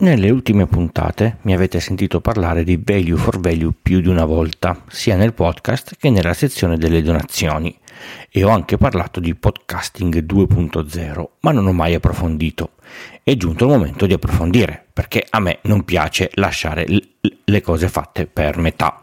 Nelle ultime puntate mi avete sentito parlare di Value for Value più di una volta, sia nel podcast che nella sezione delle donazioni, e ho anche parlato di podcasting 2.0, ma non ho mai approfondito. È giunto il momento di approfondire, perché a me non piace lasciare le cose fatte per metà.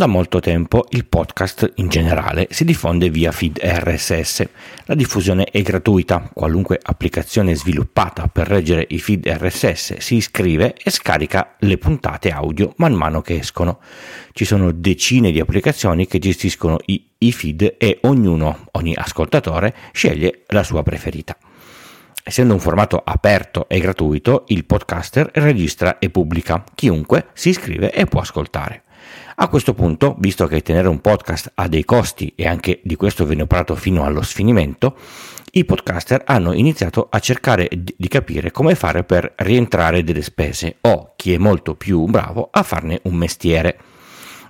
Da molto tempo il podcast in generale si diffonde via feed RSS. La diffusione è gratuita, qualunque applicazione sviluppata per reggere i feed RSS si iscrive e scarica le puntate audio man mano che escono. Ci sono decine di applicazioni che gestiscono i, i feed e ognuno, ogni ascoltatore, sceglie la sua preferita. Essendo un formato aperto e gratuito, il podcaster registra e pubblica. Chiunque si iscrive e può ascoltare. A questo punto, visto che tenere un podcast ha dei costi e anche di questo ve ne ho parlato fino allo sfinimento, i podcaster hanno iniziato a cercare di capire come fare per rientrare delle spese o, chi è molto più bravo, a farne un mestiere.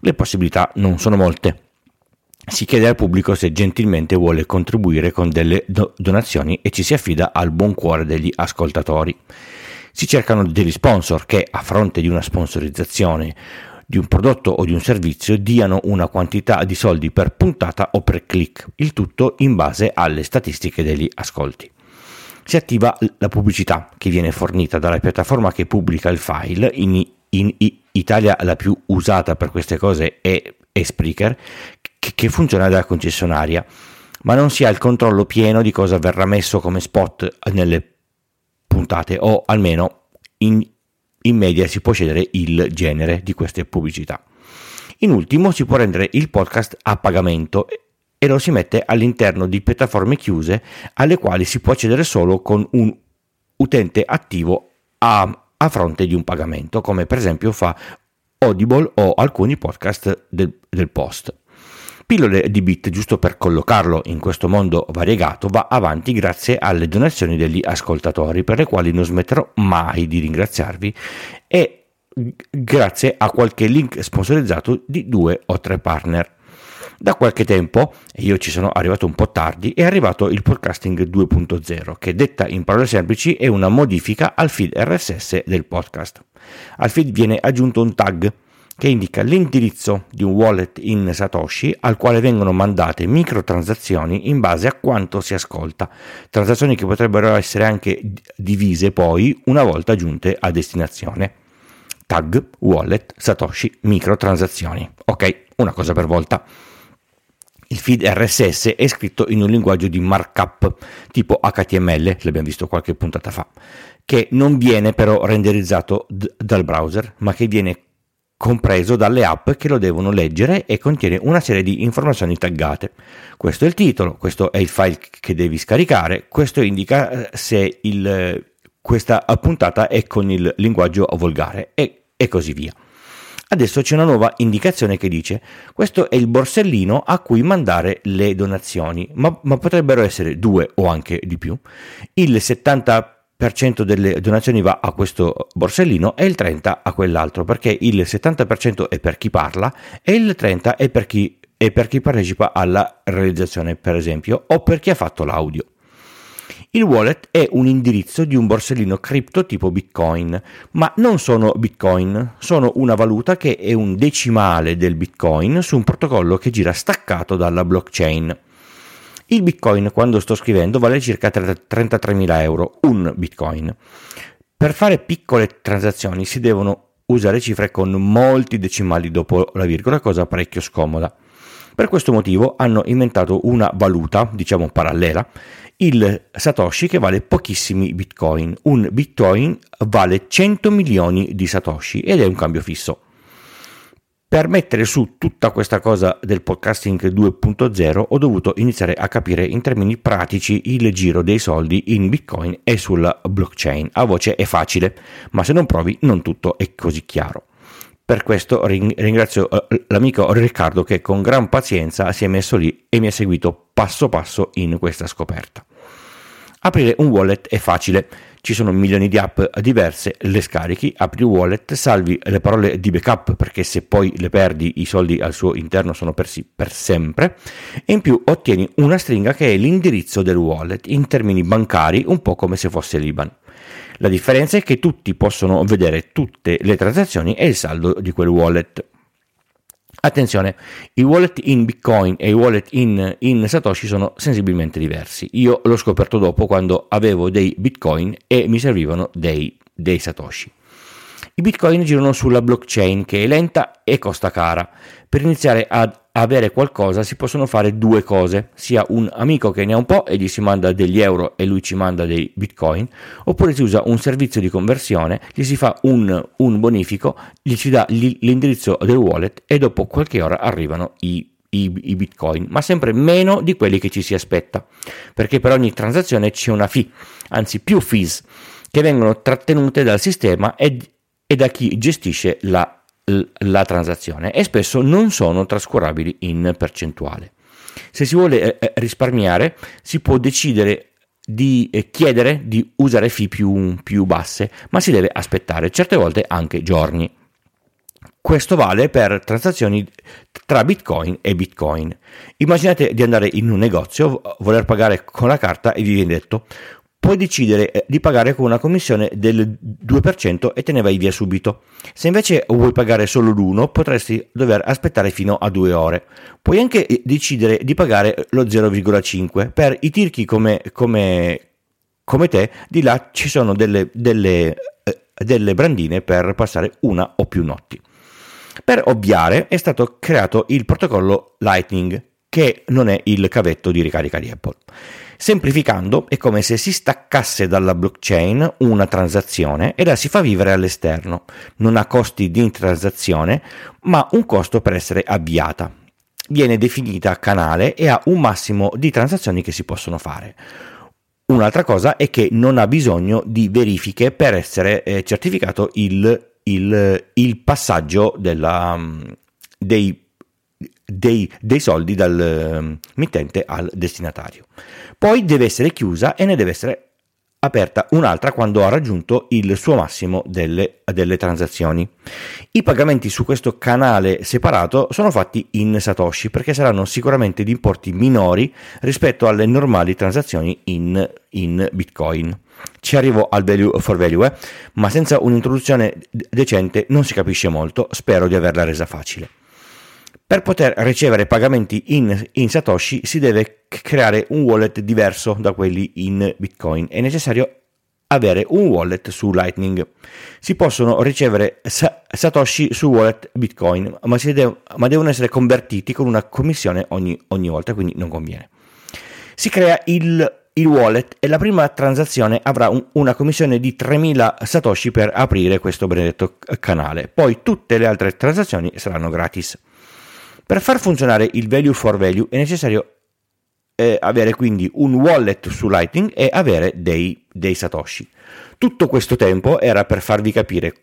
Le possibilità non sono molte. Si chiede al pubblico se gentilmente vuole contribuire con delle do- donazioni e ci si affida al buon cuore degli ascoltatori. Si cercano degli sponsor che, a fronte di una sponsorizzazione di un prodotto o di un servizio diano una quantità di soldi per puntata o per click, il tutto in base alle statistiche degli ascolti. Si attiva la pubblicità che viene fornita dalla piattaforma che pubblica il file, in, in, Italia la più usata per queste cose è, è Spreaker, che funziona da concessionaria, ma non si ha il controllo pieno di cosa verrà messo come spot nelle puntate o almeno in, in media si può scegliere il genere di queste pubblicità. In ultimo si può rendere il podcast a pagamento e lo si mette all'interno di piattaforme chiuse alle quali si può accedere solo con un utente attivo a, a fronte di un pagamento, come per esempio fa Audible o alcuni podcast del, del post. Pillole di Bit, giusto per collocarlo in questo mondo variegato, va avanti grazie alle donazioni degli ascoltatori, per le quali non smetterò mai di ringraziarvi, e grazie a qualche link sponsorizzato di due o tre partner. Da qualche tempo, e io ci sono arrivato un po' tardi, è arrivato il podcasting 2.0, che detta in parole semplici è una modifica al feed RSS del podcast. Al feed viene aggiunto un tag che indica l'indirizzo di un wallet in Satoshi al quale vengono mandate microtransazioni in base a quanto si ascolta, transazioni che potrebbero essere anche divise poi una volta giunte a destinazione. Tag, wallet, Satoshi, microtransazioni. Ok, una cosa per volta. Il feed RSS è scritto in un linguaggio di markup tipo HTML, l'abbiamo visto qualche puntata fa, che non viene però renderizzato d- dal browser, ma che viene compreso dalle app che lo devono leggere e contiene una serie di informazioni taggate. Questo è il titolo, questo è il file che devi scaricare, questo indica eh, se il, questa puntata è con il linguaggio volgare e, e così via. Adesso c'è una nuova indicazione che dice questo è il borsellino a cui mandare le donazioni, ma, ma potrebbero essere due o anche di più. Il 70% delle donazioni va a questo borsellino e il 30% a quell'altro, perché il 70% è per chi parla e il 30% è per chi, è per chi partecipa alla realizzazione, per esempio, o per chi ha fatto l'audio. Il wallet è un indirizzo di un borsellino cripto tipo Bitcoin, ma non sono Bitcoin, sono una valuta che è un decimale del Bitcoin su un protocollo che gira staccato dalla blockchain. Il bitcoin, quando sto scrivendo, vale circa 33.000 euro, un bitcoin. Per fare piccole transazioni si devono usare cifre con molti decimali dopo la virgola, cosa parecchio scomoda. Per questo motivo hanno inventato una valuta, diciamo parallela, il Satoshi che vale pochissimi bitcoin. Un bitcoin vale 100 milioni di Satoshi ed è un cambio fisso. Per mettere su tutta questa cosa del podcasting 2.0 ho dovuto iniziare a capire in termini pratici il giro dei soldi in Bitcoin e sulla blockchain. A voce è facile, ma se non provi non tutto è così chiaro. Per questo ringrazio eh, l'amico Riccardo che con gran pazienza si è messo lì e mi ha seguito passo passo in questa scoperta. Aprire un wallet è facile, ci sono milioni di app diverse, le scarichi, apri il wallet, salvi le parole di backup perché se poi le perdi i soldi al suo interno sono persi per sempre e in più ottieni una stringa che è l'indirizzo del wallet in termini bancari un po' come se fosse l'IBAN. La differenza è che tutti possono vedere tutte le transazioni e il saldo di quel wallet. Attenzione, i wallet in Bitcoin e i wallet in, in, Satoshi sono sensibilmente diversi. Io l'ho scoperto dopo quando avevo dei Bitcoin e mi servivano dei, dei Satoshi. I bitcoin girano sulla blockchain che è lenta e costa cara. Per iniziare ad avere qualcosa si possono fare due cose, sia un amico che ne ha un po' e gli si manda degli euro e lui ci manda dei bitcoin, oppure si usa un servizio di conversione, gli si fa un, un bonifico, gli si dà l'indirizzo del wallet e dopo qualche ora arrivano i i, bitcoin, ma sempre meno di quelli che ci si aspetta, perché per ogni transazione c'è una fee, anzi più fees, che vengono trattenute dal sistema e, e da chi gestisce la, la transazione e spesso non sono trascurabili in percentuale. Se si vuole eh, eh, risparmiare si può decidere di eh, chiedere di usare fee più, più basse, ma si deve aspettare certe volte anche giorni. Questo vale per transazioni tra Bitcoin e Bitcoin. Immaginate di andare in un negozio, voler pagare con la carta e vi viene detto puoi decidere eh, di pagare con una commissione del 2% e te ne vai via subito. Se invece vuoi pagare solo l'1 potresti dover aspettare fino a due ore. Puoi anche eh, decidere di pagare lo 0,5. Per i tirchi come, come, come te, di là ci sono delle, delle, eh, delle brandine per passare una o più notti. Per ovviare è stato creato il protocollo Lightning, che non è il cavetto di ricarica di Apple. Semplificando, è come se si staccasse dalla blockchain una transazione e la si fa vivere all'esterno. Non ha costi di transazione, ma un costo per essere avviata. Viene definita canale e ha un massimo di transazioni che si possono fare. Un'altra cosa è che non ha bisogno di verifiche per essere eh, certificato il, il, il passaggio della, dei dei, dei soldi dal ehm, mittente al destinatario. Poi deve essere chiusa e ne deve essere aperta un'altra quando ha raggiunto il suo massimo delle, delle, transazioni. I pagamenti su questo canale separato sono fatti in Satoshi perché saranno sicuramente di importi minori rispetto alle normali transazioni in, in Bitcoin. Ci arrivo al value for value, eh? ma senza un'introduzione decente non si capisce molto, spero di averla resa facile. Per poter ricevere pagamenti in, in, Satoshi si deve creare un wallet diverso da quelli in Bitcoin. È necessario avere un wallet su Lightning. Si possono ricevere sa- Satoshi su wallet Bitcoin, ma, deve, ma, devono essere convertiti con una commissione ogni, ogni volta, quindi non conviene. Si crea il, il wallet e la prima transazione avrà un, una commissione di 3000 Satoshi per aprire questo benedetto canale. Poi tutte le altre transazioni saranno gratis. Per far funzionare il value for value è necessario eh, avere quindi un wallet su Lightning e avere dei, dei Satoshi. Tutto questo tempo era per farvi capire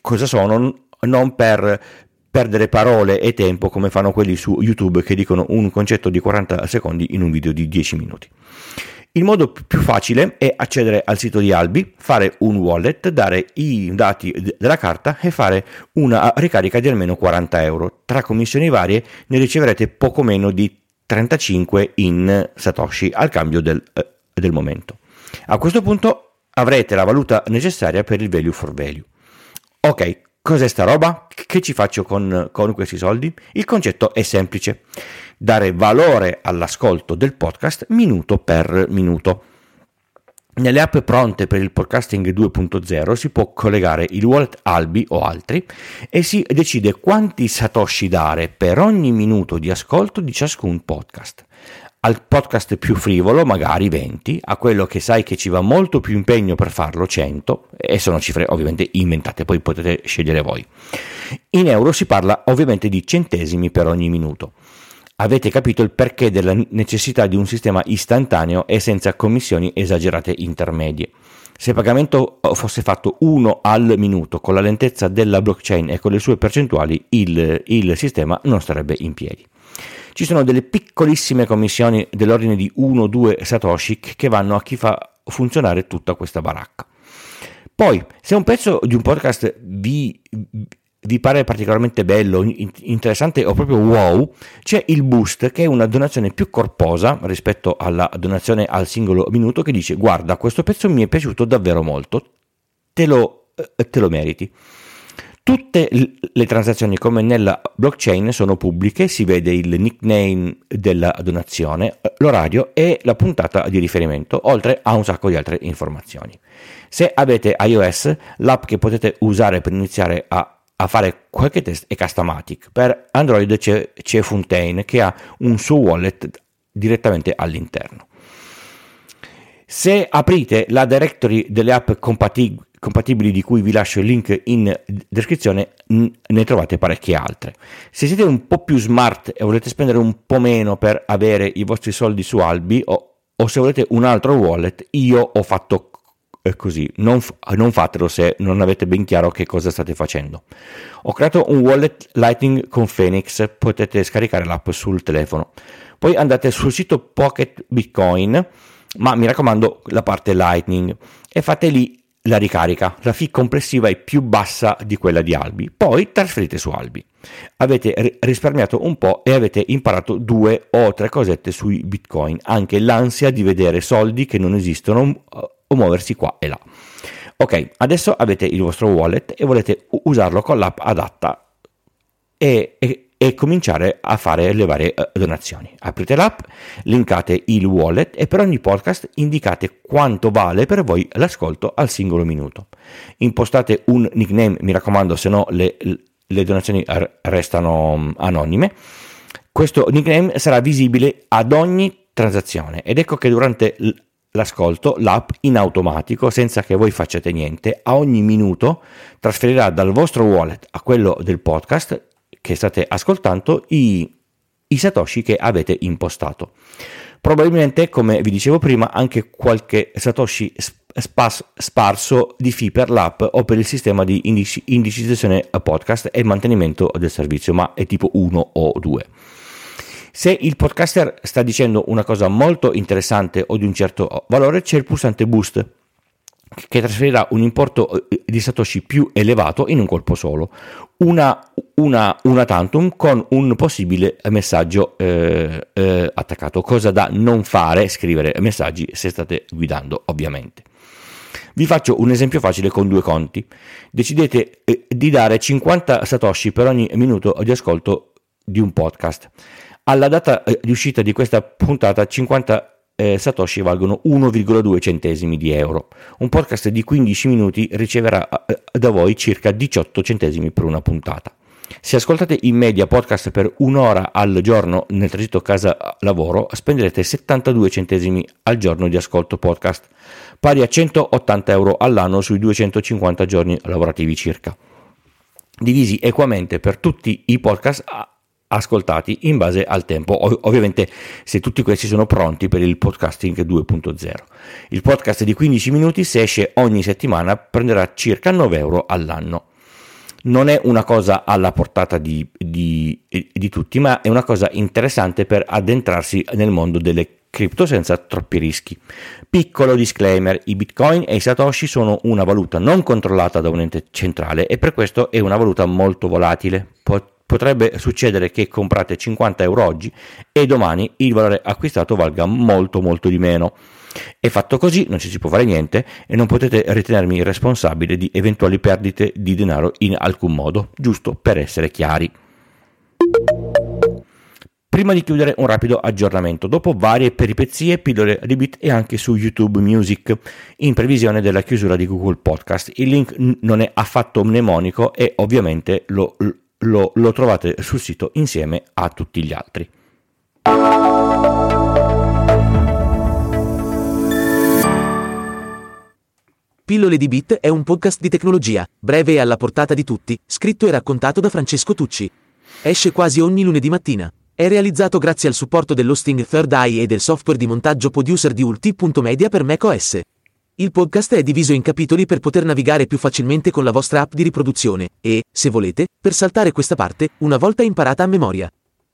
cosa sono, non per perdere parole e tempo come fanno quelli su YouTube che dicono un concetto di 40 secondi in un video di 10 minuti. Il modo più facile è accedere al sito di Albi, fare un wallet, dare i dati della carta e fare una ricarica di almeno 40 euro. Tra commissioni varie ne riceverete poco meno di 35 in Satoshi al cambio del, eh, del momento. A questo punto avrete la valuta necessaria per il value for value. Ok, cos'è sta roba? Che ci faccio con, con questi soldi? Il concetto è semplice dare valore all'ascolto del podcast minuto per minuto. Nelle app pronte per il podcasting 2.0 si può collegare il wallet Albi o altri e si decide quanti satoshi dare per ogni minuto di ascolto di ciascun podcast. Al podcast più frivolo magari 20, a quello che sai che ci va molto più impegno per farlo 100 e sono cifre ovviamente inventate, poi potete scegliere voi. In euro si parla ovviamente di centesimi per ogni minuto avete capito il perché della necessità di un sistema istantaneo e senza commissioni esagerate intermedie. Se il pagamento fosse fatto uno al minuto con la lentezza della blockchain e con le sue percentuali, il, il sistema non starebbe in piedi. Ci sono delle piccolissime commissioni dell'ordine di 1-2 Satoshi che vanno a chi fa funzionare tutta questa baracca. Poi, se un pezzo di un podcast vi, vi pare particolarmente bello, interessante o proprio wow, c'è il boost che è una donazione più corposa rispetto alla donazione al singolo minuto che dice guarda questo pezzo mi è piaciuto davvero molto, te lo, eh, te lo meriti. Tutte le transazioni come nella blockchain sono pubbliche, si vede il nickname della donazione, l'orario e la puntata di riferimento, oltre a un sacco di altre informazioni. Se avete iOS, l'app che potete usare per iniziare a, a fare qualche test è Customatic. Per Android c'è, c'è Fontaine che ha un suo wallet direttamente all'interno. Se aprite la directory delle app compatibili compatibili di cui vi lascio il link in descrizione, ne trovate parecchie altre. Se siete un po' più smart e volete spendere un po' meno per avere i vostri soldi su Albi o, o se volete un altro wallet, io ho fatto così, non, non, fatelo se non avete ben chiaro che cosa state facendo. Ho creato un wallet Lightning con Phoenix, potete scaricare l'app sul telefono. Poi andate sul sito Pocket Bitcoin, ma mi raccomando la parte Lightning e fate lì la ricarica, la fee complessiva è più bassa di quella di Albi, poi trasferite su Albi. Avete risparmiato un po' e avete imparato due o tre cosette sui bitcoin, anche l'ansia di vedere soldi che non esistono o muoversi qua e là. Ok, adesso avete il vostro wallet e volete usarlo con l'app adatta e, e e cominciare a fare le varie uh, donazioni. Aprite l'app, linkate il wallet e per ogni podcast indicate quanto vale per voi l'ascolto al singolo minuto. Impostate un nickname, mi raccomando, se no le, le donazioni restano mm, anonime. Questo nickname sarà visibile ad ogni transazione ed ecco che durante l'ascolto l'app in automatico, senza che voi facciate niente, a ogni minuto trasferirà dal vostro wallet a quello del podcast che state ascoltando i, i satoshi che avete impostato. Probabilmente, come vi dicevo prima, anche qualche satoshi spas- sparso di fee per l'app o per il sistema di indici- indicizzazione podcast e mantenimento del servizio, ma è tipo 1 o 2. Se il podcaster sta dicendo una cosa molto interessante o di un certo valore, c'è il pulsante boost che trasferirà un importo eh, di Satoshi più elevato in un colpo solo, una, una, una tantum con un possibile messaggio eh, eh, attaccato, cosa da non fare, scrivere messaggi se state guidando ovviamente. Vi faccio un esempio facile con due conti. Decidete eh, di dare 50 Satoshi per ogni minuto di ascolto di un podcast. Alla data eh, di uscita di questa puntata 50 eh, Satoshi valgono 1,2 centesimi di euro. Un podcast di 15 minuti riceverà eh, da voi circa 18 centesimi per una puntata. Se ascoltate in media podcast per un'ora al giorno nel tragitto casa-lavoro, spenderete 72 centesimi al giorno di ascolto podcast, pari a 180 euro all'anno sui 250 giorni lavorativi circa. Divisi equamente per tutti i podcast ascoltati in base al tempo, Ov- ovviamente se tutti questi sono pronti per il podcasting 2.0. Il podcast di 15 minuti se esce ogni settimana prenderà circa 9 euro all'anno. Non è una cosa alla portata di, di, di tutti, ma è una cosa interessante per addentrarsi nel mondo delle cripto senza troppi rischi. Piccolo disclaimer, i bitcoin e i satoshi sono una valuta non controllata da un ente centrale e per questo è una valuta molto volatile. Pot- potrebbe succedere che comprate 50 euro oggi e domani il valore acquistato valga molto molto di meno. E fatto così non ci si può fare niente e non potete ritenermi responsabile di eventuali perdite di denaro in alcun modo, giusto per essere chiari. Prima di chiudere un rapido aggiornamento, dopo varie peripezie, pillole di bit e anche su YouTube Music, in previsione della chiusura di Google Podcast. Il link non è affatto mnemonico e ovviamente lo, lo, lo trovate sul sito insieme a tutti gli altri. Pillole di Bit è un podcast di tecnologia, breve e alla portata di tutti, scritto e raccontato da Francesco Tucci. Esce quasi ogni lunedì mattina. È realizzato grazie al supporto dell'hosting Third Eye e del software di montaggio producer di Ulti.media per macOS. Il podcast è diviso in capitoli per poter navigare più facilmente con la vostra app di riproduzione e, se volete, per saltare questa parte una volta imparata a memoria.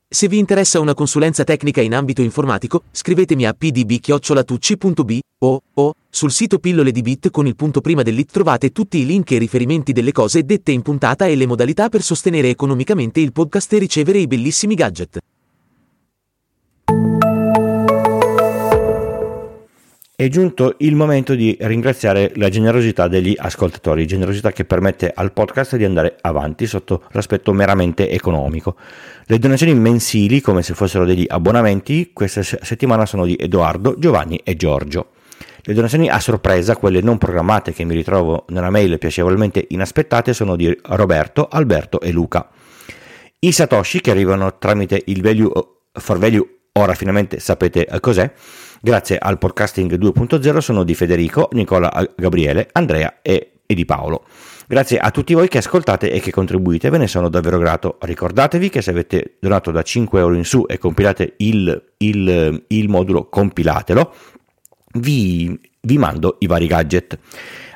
Se vi interessa una consulenza tecnica in ambito informatico, scrivetemi a pdb-tucci.b o, o sul sito pillole di bit con il punto prima dell'it trovate tutti i link e riferimenti delle cose dette in puntata e le modalità per sostenere economicamente il podcast e ricevere i bellissimi gadget. È giunto il momento di ringraziare la generosità degli ascoltatori, generosità che permette al podcast di andare avanti sotto l'aspetto meramente economico. Le donazioni mensili, come se fossero degli abbonamenti, questa settimana sono di Edoardo, Giovanni e Giorgio. Le donazioni a sorpresa, quelle non programmate che mi ritrovo nella mail piacevolmente inaspettate, sono di Roberto, Alberto e Luca. I Satoshi che arrivano tramite il value for value, ora finalmente sapete cos'è, Grazie al podcasting 2.0 sono di Federico, Nicola Gabriele, Andrea e, e di Paolo. Grazie a tutti voi che ascoltate e che contribuite, ve ne sono davvero grato. Ricordatevi che se avete donato da 5 euro in su e compilate il, il, il modulo compilatelo, vi, vi mando i vari gadget.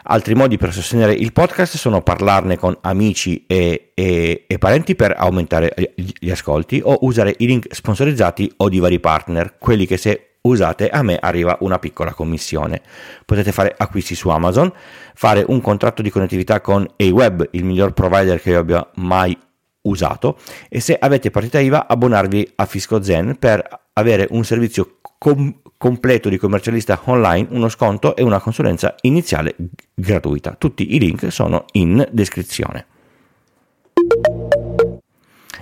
Altri modi per sostenere il podcast sono parlarne con amici e, e, e, parenti per aumentare gli ascolti o usare i link sponsorizzati o di vari partner, quelli che se usate, a me arriva una piccola commissione. Potete fare acquisti su Amazon, fare un contratto di connettività con AWeb, il miglior provider che io abbia mai usato, e se avete partita IVA abbonarvi a Fisco Zen per avere un servizio com- completo di commercialista online, uno sconto e una consulenza iniziale gratuita. Tutti i link sono in descrizione.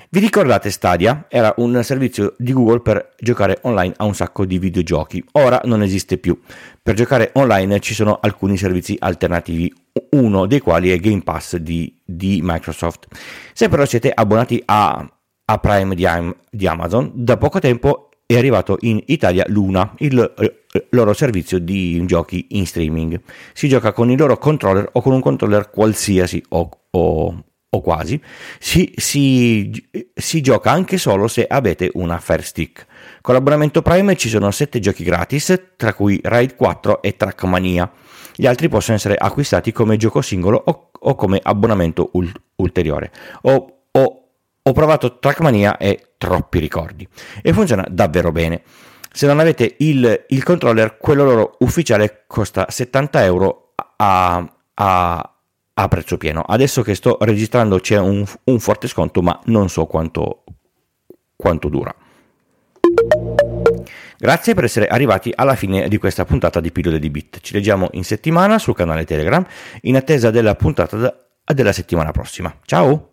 Vi ricordate Stadia? Era un servizio di Google per giocare online a un sacco di videogiochi. Ora non esiste più. Per giocare online ci sono alcuni servizi alternativi, uno dei quali è Game Pass di, di Microsoft. Se però siete abbonati a, a Prime di, di Amazon, da poco tempo è arrivato in Italia Luna, il eh, loro servizio di giochi in streaming. Si gioca con il loro controller o con un controller qualsiasi o, o, o quasi, si, si, si, gioca anche solo se avete una Fire Stick. Con l'abbonamento Prime ci sono 7 giochi gratis, tra cui Raid 4 e Trackmania. Gli altri possono essere acquistati come gioco singolo o, o come abbonamento ul- ulteriore. Ho, ho provato Trackmania e troppi ricordi e funziona davvero bene. Se non avete il, il controller, quello loro ufficiale costa 70 euro a, a a prezzo pieno. Adesso che sto registrando c'è un, un forte sconto, ma non so quanto, quanto dura. Grazie per essere arrivati alla fine di questa puntata di Pillole di Bit. Ci leggiamo in settimana sul canale Telegram in attesa della puntata della settimana prossima. Ciao!